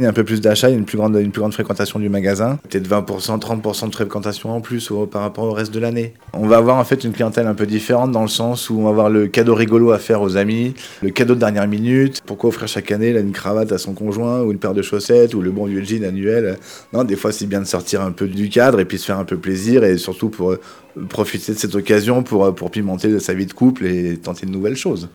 Il y a un peu plus d'achats, une plus grande, une plus grande fréquentation du magasin. Peut-être 20%, 30% de fréquentation en plus par rapport au reste de l'année. On va avoir en fait une clientèle un peu différente dans le sens où on va avoir le cadeau rigolo à faire aux amis, le cadeau de dernière minute. Pourquoi offrir chaque année une cravate à son conjoint ou une paire de chaussettes ou le bon vieux jean annuel? Non, des fois c'est bien de sortir un peu du cadre et puis se faire un peu plaisir et surtout pour euh, profiter de cette occasion pour, euh, pour pimenter sa vie de couple et tenter de nouvelles choses.